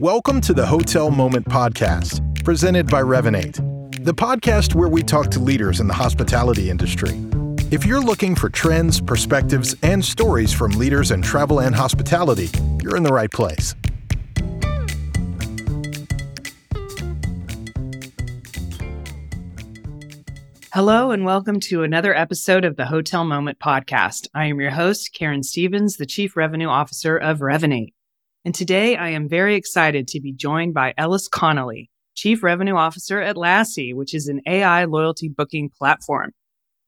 Welcome to the Hotel Moment Podcast, presented by Revinate, the podcast where we talk to leaders in the hospitality industry. If you're looking for trends, perspectives, and stories from leaders in travel and hospitality, you're in the right place. Hello, and welcome to another episode of the Hotel Moment podcast. I am your host, Karen Stephens, the Chief Revenue Officer of Revinate. And today I am very excited to be joined by Ellis Connolly, Chief Revenue Officer at Laasie, which is an AI loyalty booking platform.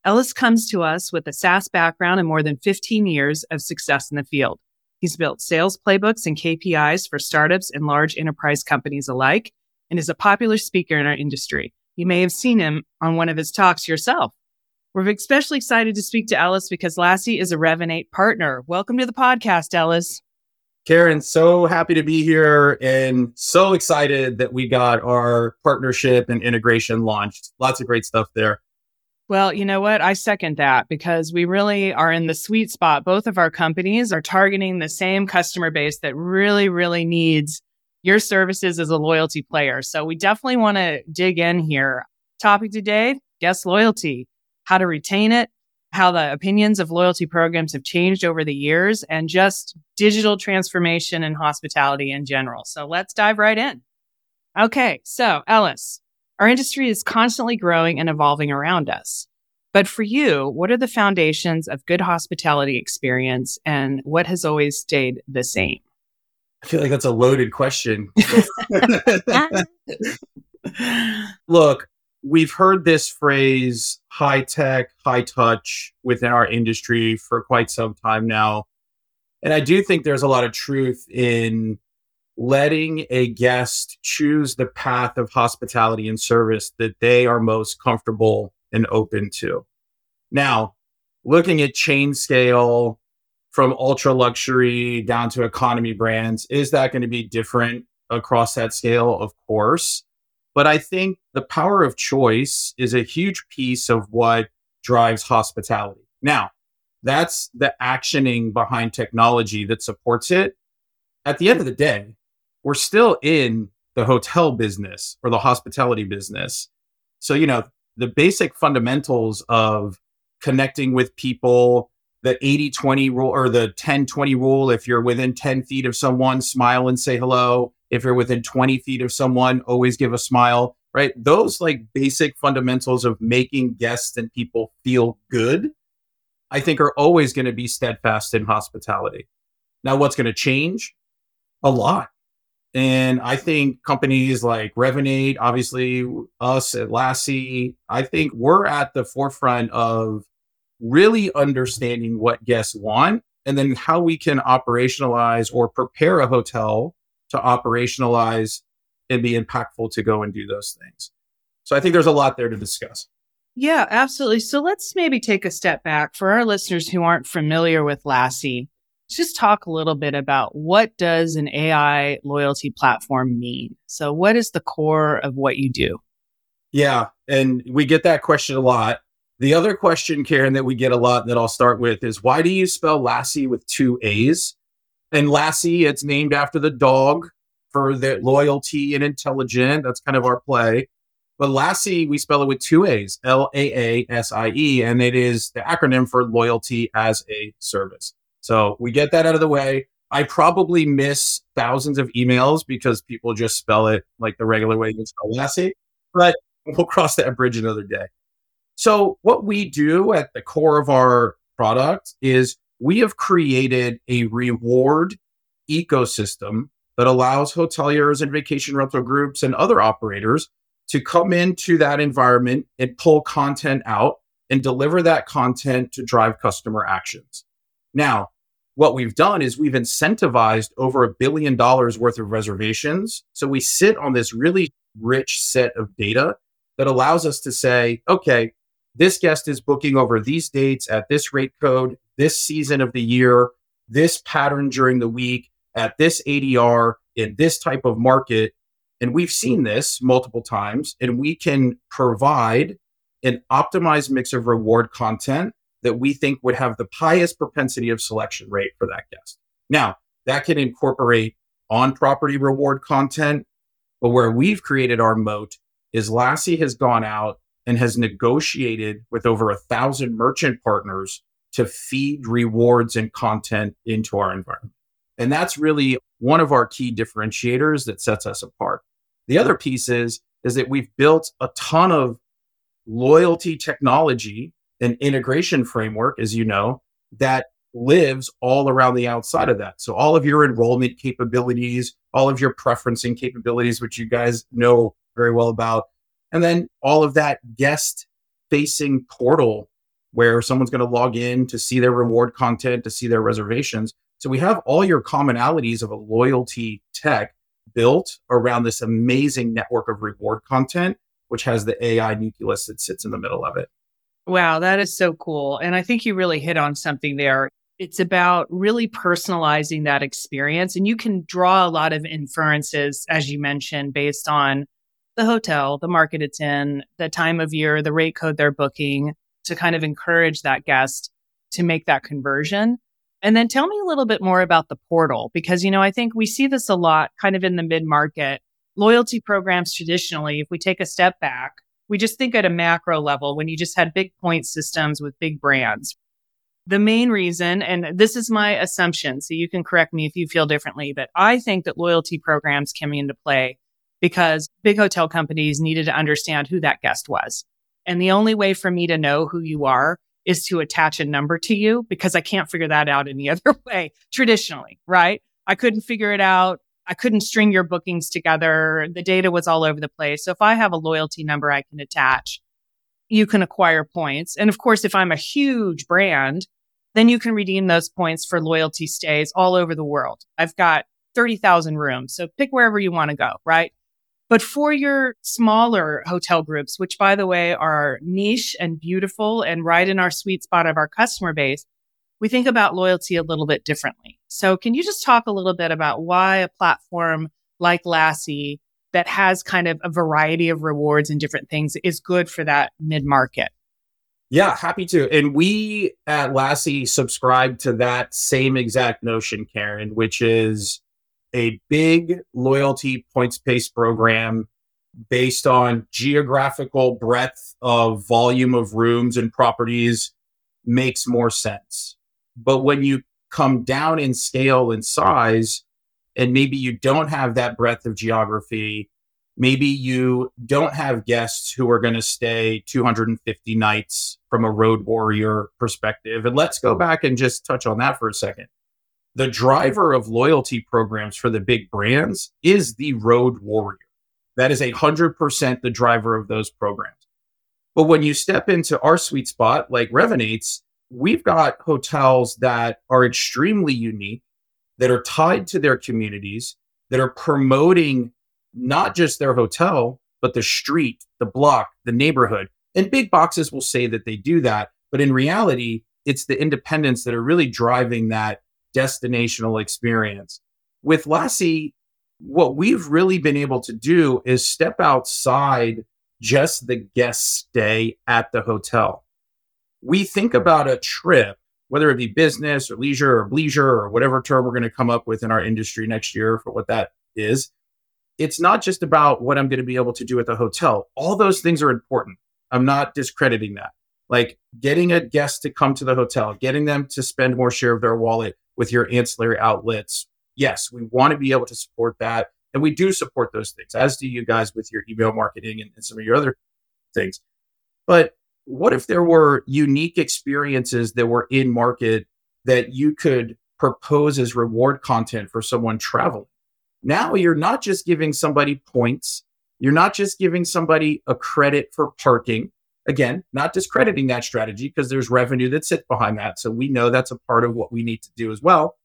Ellis comes to us with a SaaS background and more than 15 years of success in the field. He's built sales playbooks and KPIs for startups and large enterprise companies alike and is a popular speaker in our industry. You may have seen him on one of his talks yourself. We're especially excited to speak to Ellis because Laasie is a Revinate partner. Welcome to the podcast, Ellis. Karen, so happy to be here and so excited that we got our partnership and integration launched. Lots of great stuff there. Well, you know what? I second that because we really are in the sweet spot. Both of our companies are targeting the same customer base that really, really needs your services as a loyalty player. So we definitely want to dig in here. Topic today guest loyalty, how to retain it, how the opinions of loyalty programs have changed over the years, and just digital transformation and hospitality in general. So let's dive right in. Okay, so Ellis, our industry is constantly growing and evolving around us. But for you, what are the foundations of good hospitality experience and what has always stayed the same? I feel like that's a loaded question. Look, we've heard this phrase high tech, high touch within our industry for quite some time now. And I do think there's a lot of truth in letting a guest choose the path of hospitality and service that they are most comfortable and open to. Now, looking at chain scale from ultra luxury down to economy brands. Is that going to be different across that scale? Of course. But I think the power of choice is a huge piece of what drives hospitality. Now, that's the actioning behind technology that supports it. At the end of the day, we're still in the hotel business or the hospitality business. So, you know, the basic fundamentals of connecting with people, the 80 20 rule or the 10 20 rule. If you're within 10 feet of someone, smile and say hello. If you're within 20 feet of someone, always give a smile, right? Those like basic fundamentals of making guests and people feel good, I think are always going to be steadfast in hospitality. Now, what's going to change? A lot. And I think companies like Revinate, obviously us at Laasie, I think we're at the forefront of really understanding what guests want and then how we can operationalize or prepare a hotel to operationalize and be impactful to go and do those things. So I think there's a lot there to discuss. Yeah, absolutely. So let's maybe take a step back for our listeners who aren't familiar with Laasie. Just talk a little bit about what does an AI loyalty platform mean? So what is the core of what you do? Yeah, and we get that question a lot. The other question, Karen, that we get a lot that I'll start with is why do you spell Laasie with two A's? And Laasie, it's named after the dog for the loyalty and intelligent. That's kind of our play. But Laasie, we spell it with two A's, L A A S I E, and it is the acronym for loyalty as a service. So we get that out of the way. I probably miss thousands of emails because people just spell it like the regular way you spell Lassie, but we'll cross that bridge another day. So, what we do at the core of our product is we have created a reward ecosystem that allows hoteliers and vacation rental groups and other operators to come into that environment and pull content out and deliver that content to drive customer actions. Now, what we've done is we've incentivized over a billion dollars worth of reservations. So we sit on this really rich set of data that allows us to say, okay, this guest is booking over these dates at this rate code, this season of the year, this pattern during the week, at this ADR, in this type of market. And we've seen this multiple times, and we can provide an optimized mix of reward content that we think would have the highest propensity of selection rate for that guest. Now, that can incorporate on property reward content. But where we've created our moat is Laasie has gone out and has negotiated with over a thousand merchant partners to feed rewards and content into our environment. And that's really one of our key differentiators that sets us apart. The other piece is, is that we've built a ton of loyalty technology and integration framework, as you know, that lives all around the outside of that. So all of your enrollment capabilities, all of your preferencing capabilities, which you guys know very well about, and then all of that guest facing portal where someone's going to log in to see their reward content, to see their reservations. So we have all your commonalities of a loyalty tech built around this amazing network of reward content, which has the AI nucleus that sits in the middle of it. Wow, that is so cool. And I think you really hit on something there. It's about really personalizing that experience. And you can draw a lot of inferences, as you mentioned, based on the hotel, the market it's in, the time of year, the rate code they're booking to kind of encourage that guest to make that conversion. And then tell me a little bit more about the portal, because, you know, I think we see this a lot kind of in the mid market. Loyalty programs traditionally, if we take a step back, we just think at a macro level when you just had big point systems with big brands. The main reason, and this is my assumption, so you can correct me if you feel differently, but I think that loyalty programs came into play because big hotel companies needed to understand who that guest was. And the only way for me to know who you are is to attach a number to you because I can't figure that out any other way traditionally, right? I couldn't figure it out. I couldn't string your bookings together. The data was all over the place. So if I have a loyalty number I can attach, you can acquire points. And of course, if I'm a huge brand, then you can redeem those points for loyalty stays all over the world. I've got 30,000 rooms. So pick wherever you want to go, right? But for your smaller hotel groups, which by the way are niche and beautiful and right in our sweet spot of our customer base, we think about loyalty a little bit differently. So can you just talk a little bit about why a platform like Laasie that has kind of a variety of rewards and different things is good for that mid market? Yeah, happy to. And we at Laasie subscribe to that same exact notion, Karen, which is a big loyalty points based program based on geographical breadth of volume of rooms and properties makes more sense. But when you come down in scale and size, and maybe you don't have that breadth of geography, maybe you don't have guests who are going to stay 250 nights from a road warrior perspective. And let's go back and just touch on that for a second the driver of loyalty programs for the big brands is the road warrior. That is a hundred percent the driver of those programs. But when you step into our sweet spot, like Revinate's, we've got hotels that are extremely unique, that are tied to their communities, that are promoting not just their hotel, but the street, the block, the neighborhood. And big boxes will say that they do that. But in reality, it's the independents that are really driving that destinational experience. With Laasie, what we've really been able to do is step outside just the guest stay at the hotel. We think about a trip, whether it be business or leisure or leisure or whatever term we're going to come up with in our industry next year for what that is. It's not just about what I'm going to be able to do at the hotel. All those things are important. I'm not discrediting that. Like getting a guest to come to the hotel, getting them to spend more share of their wallet, with your ancillary outlets. Yes, we want to be able to support that. And we do support those things, as do you guys with your email marketing and, and some of your other things. But what if there were unique experiences that were in market that you could propose as reward content for someone traveling? Now you're not just giving somebody points. You're not just giving somebody a credit for parking. Again, not discrediting that strategy because there's revenue that sits behind that. So we know that's a part of what we need to do as well.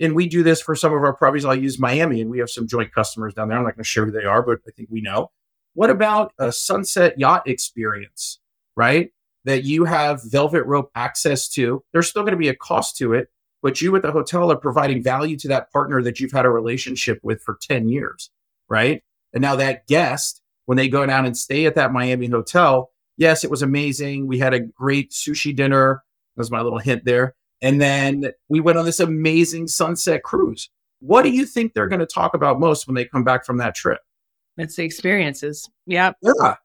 And we do this for some of our properties. I'll use Miami, and we have some joint customers down there. I'm not going to share who they are, but I think we know. What about a sunset yacht experience, right? That you have velvet rope access to. There's still going to be a cost to it, but you at the hotel are providing value to that partner that you've had a relationship with for 10 years, right? And now that guest, when they go down and stay at that Miami hotel, yes, it was amazing. We had a great sushi dinner. That was my little hint there. And then we went on this amazing sunset cruise. what do you think they're going to talk about most when they come back from that trip? It's the experiences. Yep. Yeah.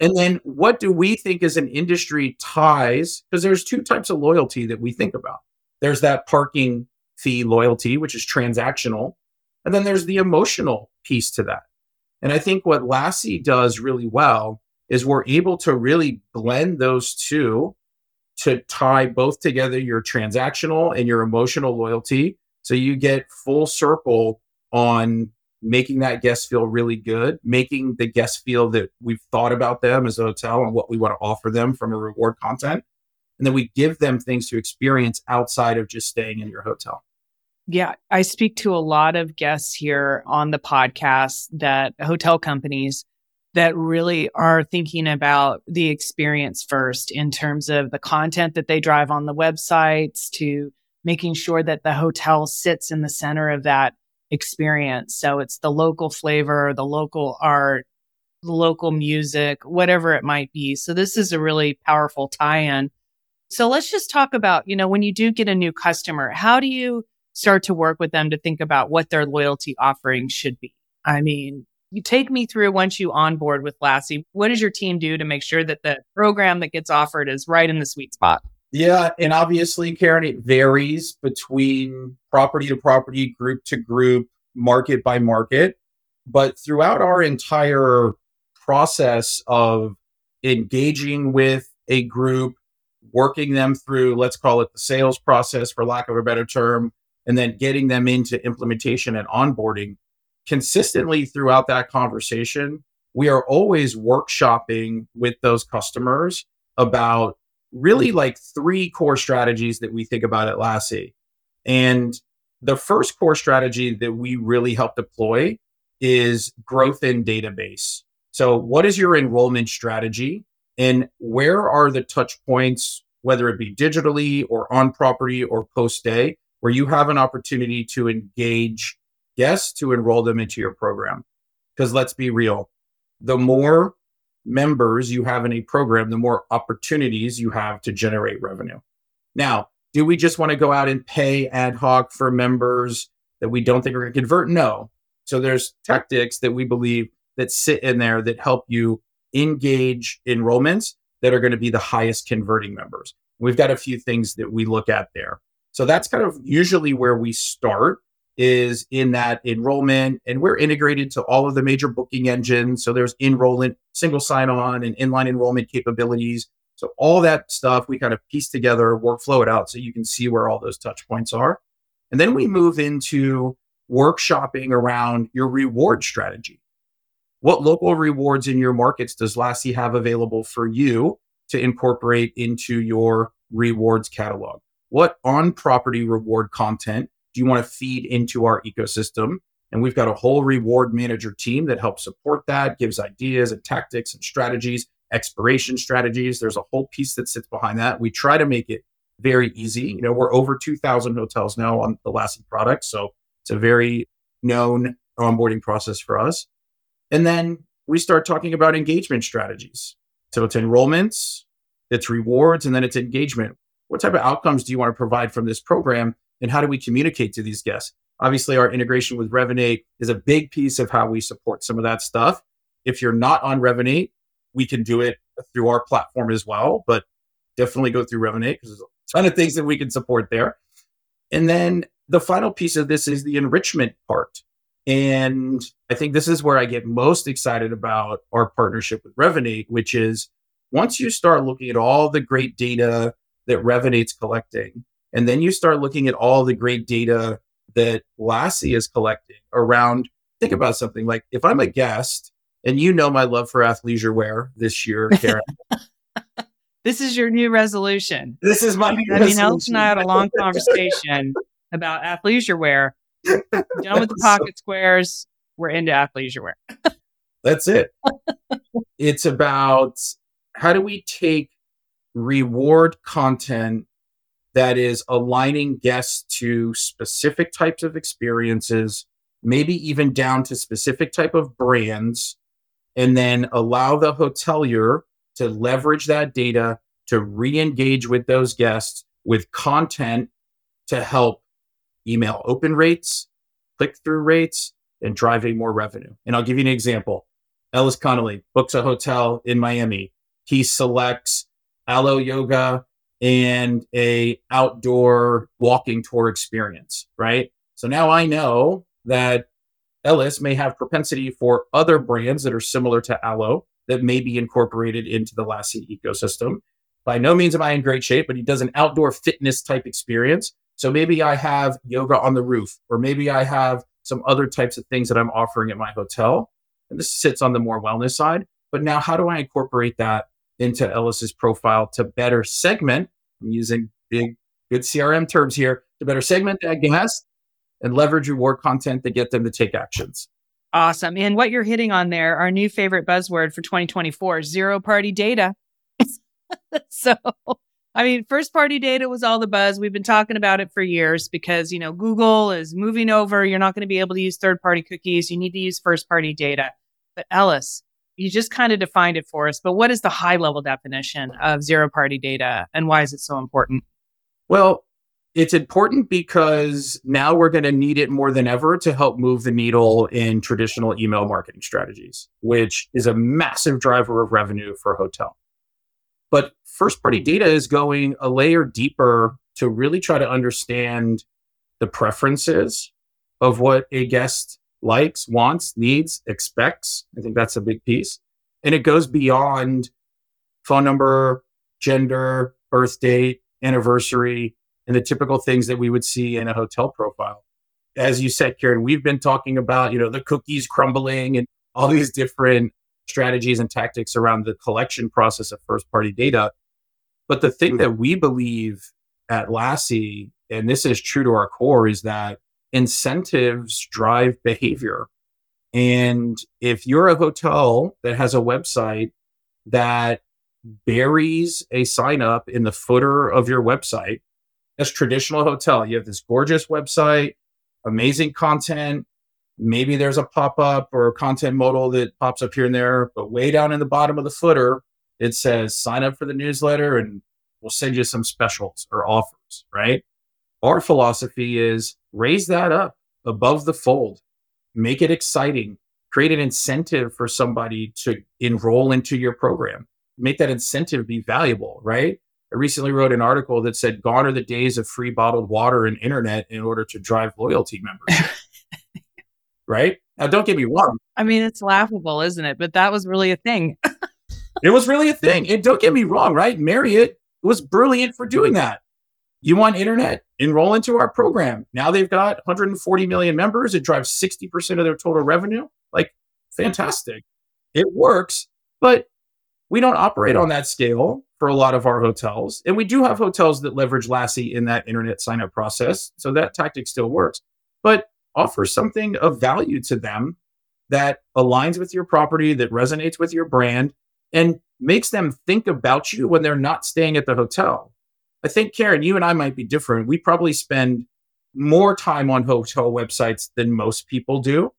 And then what do we think as an industry ties? Because there's two types of loyalty that we think about. There's that parking fee loyalty, which is transactional. And then there's the emotional piece to that. And I think what Laasie does really well is we're able to really blend those two to tie both together your transactional and your emotional loyalty. So you get full circle on making that guest feel really good, making the guest feel that we've thought about them as a hotel and what we want to offer them from a reward content. And then we give them things to experience outside of just staying in your hotel. Yeah, I speak to a lot of guests here on the podcast that hotel companies that really are thinking about the experience first in terms of the content that they drive on the websites to making sure that the hotel sits in the center of that experience. So it's the local flavor, the local art, the local music, whatever it might be. So this is a really powerful tie in. So let's just talk about, you know, when you do get a new customer, how do you start to work with them to think about what their loyalty offering should be? I mean, you take me through once you onboard with Laasie. What does your team do to make sure that the program that gets offered is right in the sweet spot? Yeah. And obviously, Karen, it varies between property to property, group to group, market by market. But throughout our entire process of engaging with a group, working them through, let's call it the sales process, for lack of a better term, and then getting them into implementation and onboarding, consistently throughout that conversation, we are always workshopping with those customers about really like three core strategies that we think about at Laasie. And the first core strategy that we really help deploy is growth in database. So, what is your enrollment strategy? And where are the touch points, whether it be digitally or on property or post day, where you have an opportunity to engage guests to enroll them into your program? Because let's be real, the more members you have in a program, the more opportunities you have to generate revenue. Now, do we just want to go out and pay ad hoc for members that we don't think are going to convert? No. So there's tactics that we believe that sit in there that help you engage enrollments that are going to be the highest converting members. We've got a few things that we look at there. So that's kind of usually where we start is in that enrollment and we're integrated to all of the major booking engines. So there's enrollment, single sign on and inline enrollment capabilities. So all that stuff we kind of piece together, workflow it out so you can see where all those touch points are. And then we move into workshopping around your reward strategy. What local rewards in your markets does Laasie have available for you to incorporate into your rewards catalog? What on property reward content you want to feed into our ecosystem? And we've got a whole reward manager team that helps support that, gives ideas and tactics and strategies expiration strategies. There's a whole piece that sits behind that. We try to make it very easy. You know, we're over 2,000 hotels now on the Laasie product. So it's a very known onboarding process for us. And then we start talking about engagement strategies. So it's enrollments, it's rewards, and then it's engagement. What type of outcomes do you want to provide from this program? And how do we communicate to these guests? Obviously, our integration with Revinate is a big piece of how we support some of that stuff. If you're not on Revinate, we can do it through our platform as well, but definitely go through Revinate because there's a ton of things that we can support there. And then the final piece of this is the enrichment part. And I think this is where I get most excited about our partnership with Revinate, which is once you start looking at all the great data that Revinate's collecting, and then you start looking at all the great data that Laasie is collecting around, think about something like if I'm a guest and you know my love for athleisure wear this year, Karen. this is your new resolution. This is my new I mean, Alex and I had a long conversation about athleisure wear. Done with the pocket squares. We're into athleisure wear. That's it. it's about how do we take reward content that is aligning guests to specific types of experiences, maybe even down to specific type of brands and then allow the hotelier to leverage that data to re-engage with those guests with content to help email open rates, click through rates and driving more revenue. And I'll give you an example. Ellis Connolly books a hotel in Miami. He selects Alo Yoga and a outdoor walking tour experience, right? So now I know that Ellis may have propensity for other brands that are similar to Alo that may be incorporated into the Laasie ecosystem. By no means am I in great shape, but he does an outdoor fitness type experience. So maybe I have yoga on the roof, or maybe I have some other types of things that I'm offering at my hotel. And this sits on the more wellness side. But now, how do I incorporate that into Ellis's profile to better segment? I'm using big, good CRM terms here to better segment that guest and leverage reward content to get them to take actions. Awesome. And what you're hitting on there, our new favorite buzzword for 2024 zero party data. so, I mean, first party data was all the buzz. We've been talking about it for years because, you know, Google is moving over. You're not going to be able to use third party cookies. You need to use first party data. But Ellis, you just kind of defined it for us. But what is the high level definition of zero party data and why is it so important? Well, it's important because now we're going to need it more than ever to help move the needle in traditional email marketing strategies, which is a massive driver of revenue for a hotel. But first party data is going a layer deeper to really try to understand the preferences of what a guest likes, wants, needs, expects. I think that's a big piece. And it goes beyond phone number, gender, birth date, anniversary, and the typical things that we would see in a hotel profile. As you said, Karen, we've been talking about, you know, the cookies crumbling and all these different strategies and tactics around the collection process of first party data. But the thing hmm. that we believe at Laasie, and this is true to our core, is that incentives drive behavior. And if you're a hotel that has a website that buries a sign up in the footer of your website as traditional hotel. You have this gorgeous website, amazing content. Maybe there's a pop up or a content modal that pops up here and there, but way down in the bottom of the footer, it says sign up for the newsletter and we'll send you some specials or offers, right? Our philosophy is raise that up above the fold, make it exciting, create an incentive for somebody to enroll into your program, make that incentive be valuable, right? I recently wrote an article that said, Gone are the days of free bottled water and internet in order to drive loyalty members. right? Now, don't get me wrong. I mean, it's laughable, isn't it? But that was really a thing. it was really a thing. And don't get me wrong, right? Marriott was brilliant for doing that. You want internet? Enroll into our program. Now they've got 140 million members. It drives 60% of their total revenue. Like, fantastic. It works, but we don't operate on that scale for a lot of our hotels. And we do have hotels that leverage Laasie in that internet sign up process. So that tactic still works, but offer something of value to them that aligns with your property, that resonates with your brand, and makes them think about you when they're not staying at the hotel. I think, Karen, you and I might be different. We probably spend more time on hotel websites than most people do.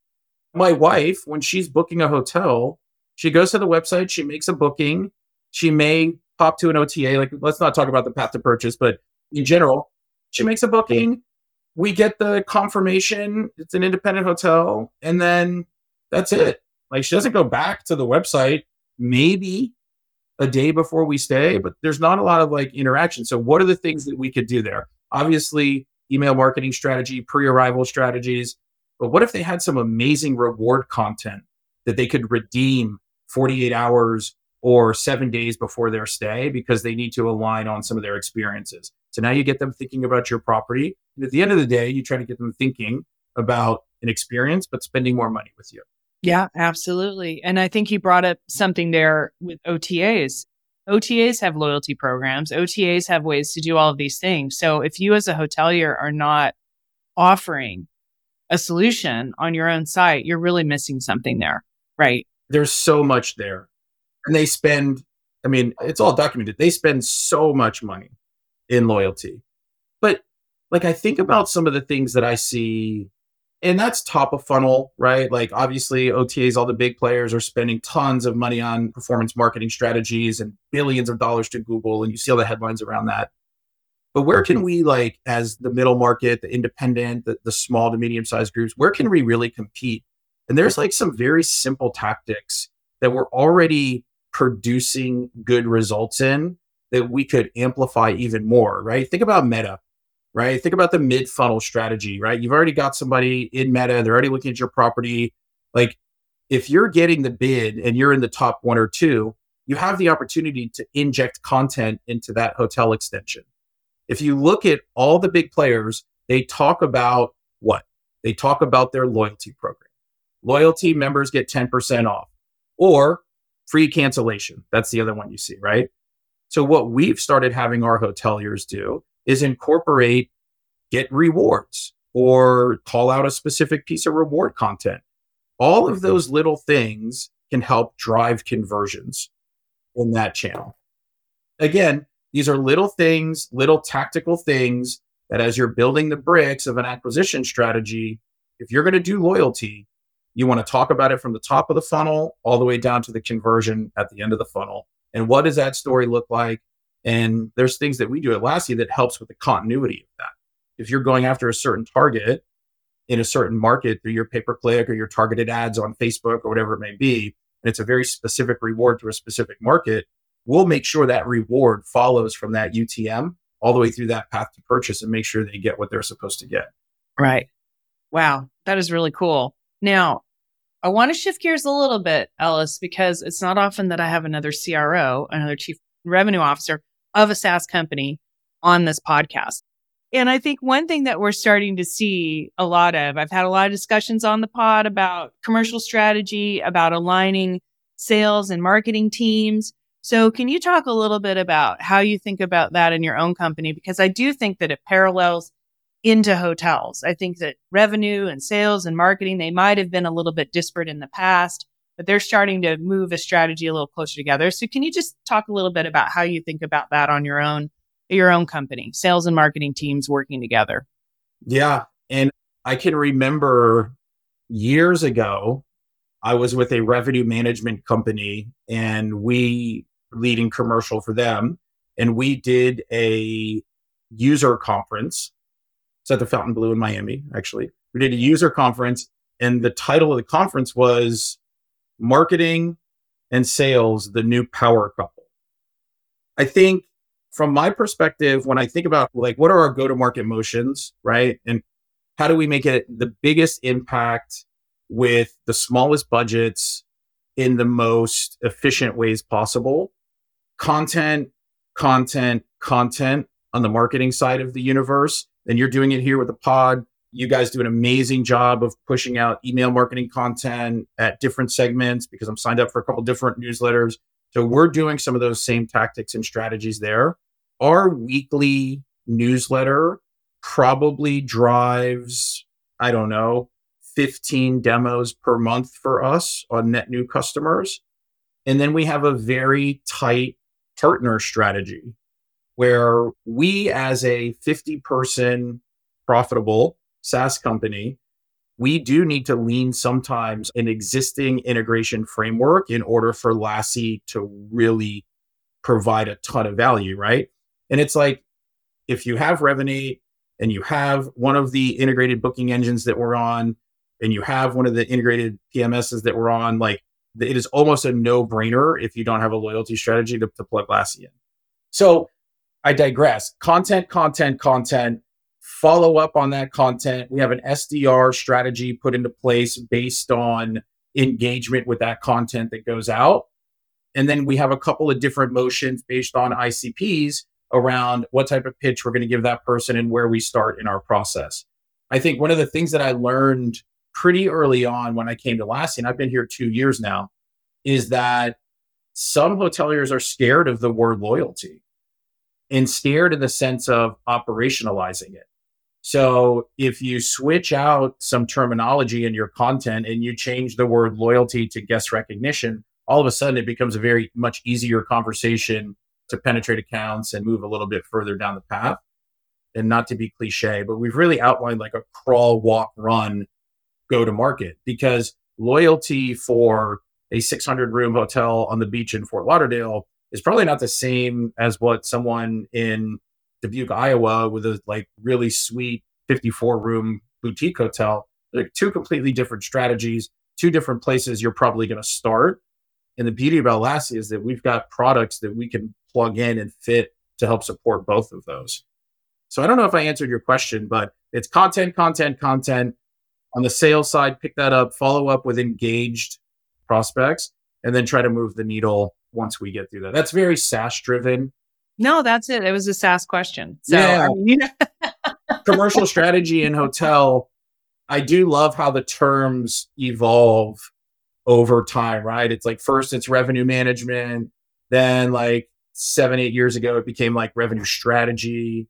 My wife, when she's booking a hotel, she goes to the website, she makes a booking. She may pop to an OTA. Like, let's not talk about the path to purchase, but in general, she makes a booking. We get the confirmation. It's an independent hotel. And then that's it. Like, she doesn't go back to the website, maybe a day before we stay, but there's not a lot of like interaction. So, what are the things that we could do there? Obviously, email marketing strategy, pre arrival strategies. But what if they had some amazing reward content that they could redeem 48 hours or seven days before their stay because they need to align on some of their experiences. So now you get them thinking about your property. And at the end of the day, you try to get them thinking about an experience, but spending more money with you. Yeah, absolutely. And I think you brought up something there with OTAs. OTAs have loyalty programs. OTAs have ways to do all of these things. So if you as a hotelier are not offering a solution on your own site, you're really missing something there, right? There's so much there. And they spend, I mean, it's all documented. They spend so much money in loyalty. But like, I think about some of the things that I see, and that's top of funnel, right? Like, obviously, OTAs, all the big players are spending tons of money on performance marketing strategies and billions of dollars to Google. And you see all the headlines around that. But where can we, like, as the middle market, the independent, the, the small to medium sized groups, where can we really compete? And there's like some very simple tactics that we're already producing good results in that we could amplify even more, right? Think about meta, right? Think about the mid funnel strategy, right? You've already got somebody in meta, they're already looking at your property. Like, if you're getting the bid and you're in the top one or two, you have the opportunity to inject content into that hotel extension. If you look at all the big players, they talk about what? They talk about their loyalty program. Loyalty members get 10% off or free cancellation. That's the other one you see, right? So, what we've started having our hoteliers do is incorporate get rewards or call out a specific piece of reward content. All of hmm. those little things can help drive conversions in that channel. Again, these are little things, little tactical things that as you're building the bricks of an acquisition strategy, if you're going to do loyalty, you want to talk about it from the top of the funnel all the way down to the conversion at the end of the funnel. And what does that story look like? And there's things that we do at Laasie that helps with the continuity of that. If you're going after a certain target in a certain market through your pay per click or your targeted ads on Facebook or whatever it may be, and it's a very specific reward to a specific market, we'll make sure that reward follows from that UTM all the way through that path to purchase and make sure they get what they're supposed to get. Right. Wow. That is really cool. Now, I want to shift gears a little bit, Ellis, because it's not often that I have another CRO, another chief revenue officer of a SaaS company on this podcast. And I think one thing that we're starting to see a lot of, I've had a lot of discussions on the pod about commercial strategy, about aligning sales and marketing teams. So, can you talk a little bit about how you think about that in your own company? Because I do think that it parallels into hotels. I think that revenue and sales and marketing, they might have been a little bit disparate in the past, but they're starting to move a strategy a little closer together. So, can you just talk a little bit about how you think about that on your own your own company, sales and marketing teams working together. Yeah. And I can remember years ago, I was with a revenue management company and we leading commercial for them. And we did a user conference. It's at the Fontainebleau in Miami, actually. We did a user conference, and the title of the conference was Marketing and Sales, the New Power Couple. I think from my perspective, when I think about like what are our go to market motions, right? And how do we make it the biggest impact with the smallest budgets in the most efficient ways possible? Content, content, content on the marketing side of the universe. And you're doing it here with the pod. You guys do an amazing job of pushing out email marketing content at different segments because I'm signed up for a couple different newsletters. So we're doing some of those same tactics and strategies there. Our weekly newsletter probably drives, I don't know, 15 demos per month for us on net new customers. And then we have a very tight partner strategy where we, as a 50 person profitable SaaS company, we do need to lean sometimes an existing integration framework in order for Laasie to really provide a ton of value, right? And it's like if you have Revinate and you have one of the integrated booking engines that we're on, and you have one of the integrated PMSs that we're on, like it is almost a no brainer if you don't have a loyalty strategy to, to plug Laasie in. So I digress. Content, content, content follow up on that content. We have an SDR strategy put into place based on engagement with that content that goes out. And then we have a couple of different motions based on ICPs around what type of pitch we're going to give that person and where we start in our process. I think one of the things that I learned pretty early on when I came to Laasie, and I've been here two years now, is that some hoteliers are scared of the word loyalty and scared in the sense of operationalizing it. So if you switch out some terminology in your content and you change the word loyalty to guest recognition, all of a sudden it becomes a very much easier conversation to penetrate accounts and move a little bit further down the path. And not to be cliche, but we've really outlined like a crawl, walk, run, go to market because loyalty for a 600 room hotel on the beach in Fort Lauderdale is probably not the same as what someone in Dubuque, Iowa, with a like really sweet 54 room boutique hotel. Like two completely different strategies, two different places you're probably going to start. And the beauty about Laasie is that we've got products that we can plug in and fit to help support both of those. So I don't know if I answered your question, but it's content, content, content. On the sales side, pick that up, follow up with engaged prospects, and then try to move the needle once we get through that. That's very SaaS driven. No, that's it. It was a SaaS question. So, yeah. I mean, commercial strategy in hotel, I do love how the terms evolve over time, right? It's like first it's revenue management, then like seven, eight years ago, it became like revenue strategy.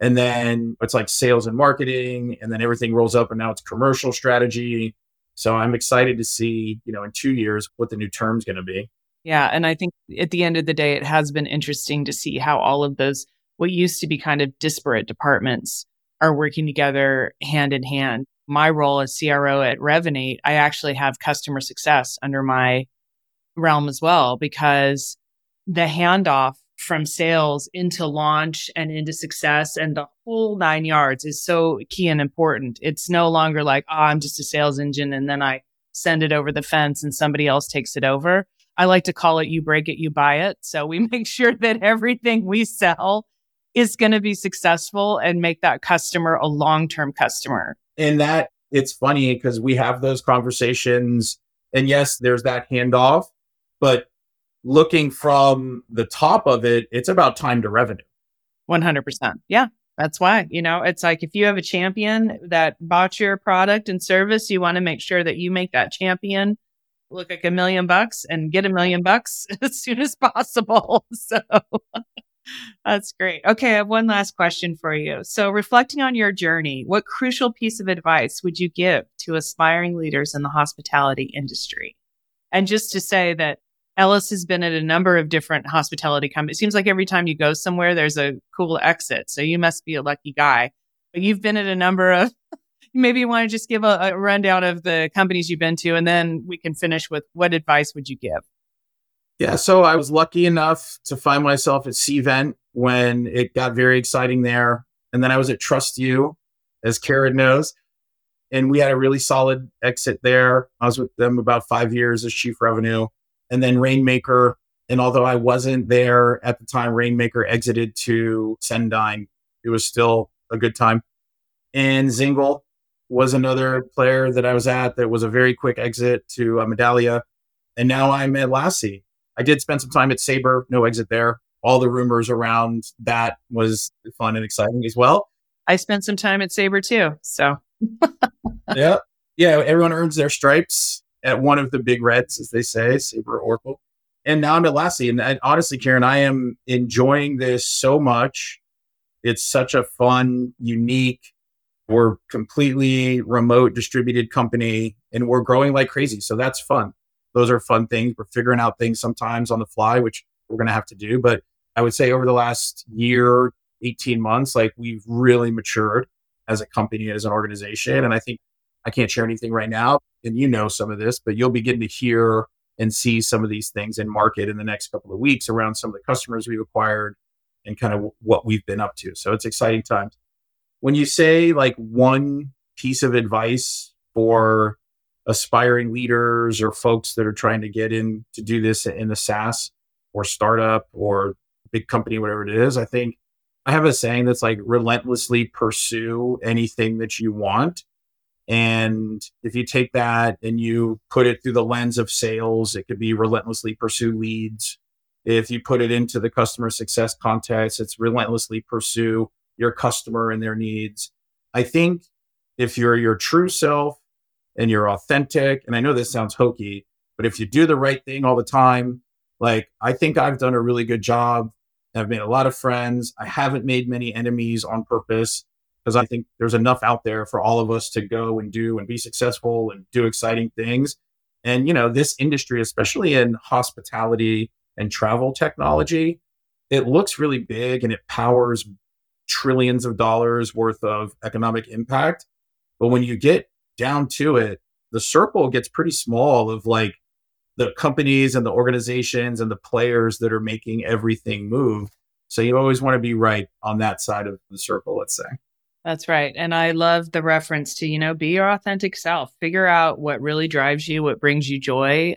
And then it's like sales and marketing, and then everything rolls up, and now it's commercial strategy. So I'm excited to see, you know, in two years what the new term's going to be. Yeah. And I think at the end of the day, it has been interesting to see how all of those, what used to be kind of disparate departments, are working together hand in hand. My role as CRO at Revinate, I actually have customer success under my realm as well because the handoff from sales into launch and into success and the whole nine yards is so key and important. It's no longer like, oh, I'm just a sales engine and then I send it over the fence and somebody else takes it over. I like to call it you break it, you buy it. So we make sure that everything we sell is going to be successful and make that customer a long term customer. And that it's funny because we have those conversations. And yes, there's that handoff, but looking from the top of it, it's about time to revenue. 100%. Yeah. That's why, you know, it's like if you have a champion that bought your product and service, you want to make sure that you make that champion look like a million bucks and get a million bucks as soon as possible. So that's great. Okay, I have one last question for you. So, reflecting on your journey, what crucial piece of advice would you give to aspiring leaders in the hospitality industry? And just to say that Ellis has been at a number of different hospitality companies. It seems like every time you go somewhere, there's a cool exit. So you must be a lucky guy. But you've been at a number of maybe you want to just give a, a, rundown of the companies you've been to, and then we can finish with what advice would you give? Yeah, so I was lucky enough to find myself at Cvent when it got very exciting there, and then I was at TrustYou, as Karen knows, and we had a really solid exit there. I was with them about five years as chief revenue, and then Rainmaker. And although I wasn't there at the time, Rainmaker exited to Cendyn. It was still a good time. And Zingle, was another player that I was at that was a very quick exit to uh, Medallia. And now I'm at Laasie. I did spend some time at Sabre, no exit there. All the rumors around that was fun and exciting as well. I spent some time at Sabre too. So, yeah. Yeah. Everyone earns their stripes at one of the big reds, as they say, Sabre Oracle. And now I'm at Laasie. And I, honestly, Karen, I am enjoying this so much. It's such a fun, unique, we're completely remote distributed company and we're growing like crazy. So that's fun. Those are fun things. We're figuring out things sometimes on the fly, which we're going to have to do. But I would say over the last year, 18 months, like we've really matured as a company, as an organization. And I think I can't share anything right now. And you know some of this, but you'll begin to hear and see some of these things in market in the next couple of weeks around some of the customers we've acquired and kind of what we've been up to. So it's exciting times when you say like one piece of advice for aspiring leaders or folks that are trying to get in to do this in the SaaS or startup or big company, whatever it is, I think I have a saying that's like relentlessly pursue anything that you want. And if you take that and you put it through the lens of sales, it could be relentlessly pursue leads. If you put it into the customer success context, it's relentlessly pursue your customer and their needs. I think if you're your true self and you're authentic, and I know this sounds hokey, but if you do the right thing all the time, like I think I've done a really good job. I've made a lot of friends. I haven't made many enemies on purpose because I think there's enough out there for all of us to go and do and be successful and do exciting things. And, you know, this industry, especially in hospitality and travel technology, it looks really big and it powers trillions of dollars worth of economic impact. But when you get down to it, the circle gets pretty small of like the companies and the organizations and the players that are making everything move. So you always want to be right on that side of the circle, let's say. That's right. And I love the reference to, you know, be your authentic self, figure out what really drives you, what brings you joy,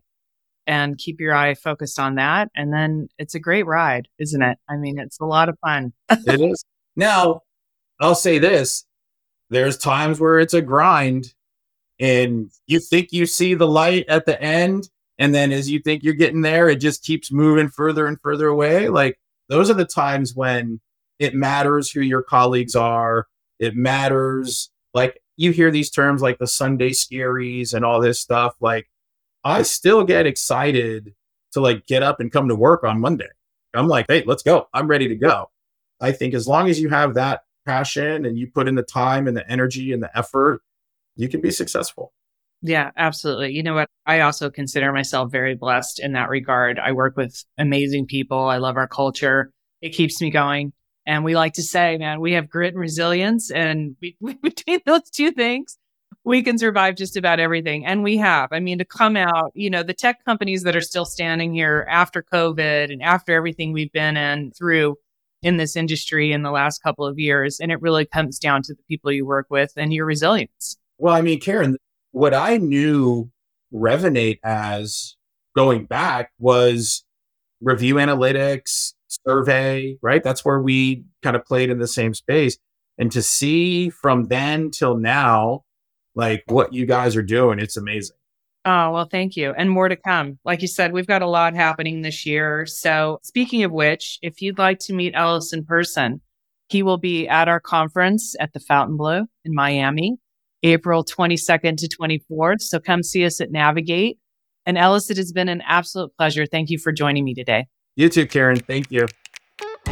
and keep your eye focused on that. And then it's a great ride, isn't it? I mean, it's a lot of fun. it is. Now, I'll say this there's times where it's a grind and you think you see the light at the end. And then as you think you're getting there, it just keeps moving further and further away. Like those are the times when it matters who your colleagues are. It matters. Like you hear these terms like the Sunday scaries and all this stuff. Like I still get excited to like get up and come to work on Monday. I'm like, hey, let's go. I'm ready to go. I think as long as you have that passion and you put in the time and the energy and the effort, you can be successful. Yeah, absolutely. You know what? I also consider myself very blessed in that regard. I work with amazing people. I love our culture. It keeps me going. And we like to say, man, we have grit and resilience. And between those two things, we can survive just about everything. And we have. I mean, to come out, you know, the tech companies that are still standing here after COVID and after everything we've been in through in this industry in the last couple of years. And it really comes down to the people you work with and your resilience. Well, I mean, Karen, what I knew Revinate as going back was review analytics, survey, right? That's where we kind of played in the same space. And to see from then till now, like what you guys are doing, it's amazing. Oh, well, thank you. And more to come. Like you said, we've got a lot happening this year. So, speaking of which, if you'd like to meet Ellis in person, he will be at our conference at the Fontainebleau in Miami, April 22nd to 24th. So, come see us at Navigate. And Ellis, it has been an absolute pleasure. Thank you for joining me today. You too, Karen. Thank you.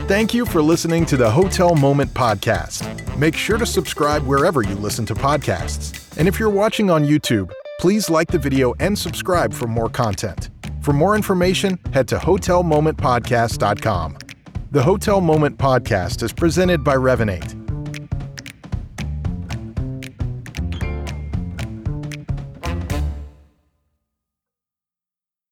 Thank you for listening to the Hotel Moment podcast. Make sure to subscribe wherever you listen to podcasts. And if you're watching on YouTube, Please like the video and subscribe for more content. For more information, head to hotelmomentpodcast.com. The Hotel Moment Podcast is presented by Revinate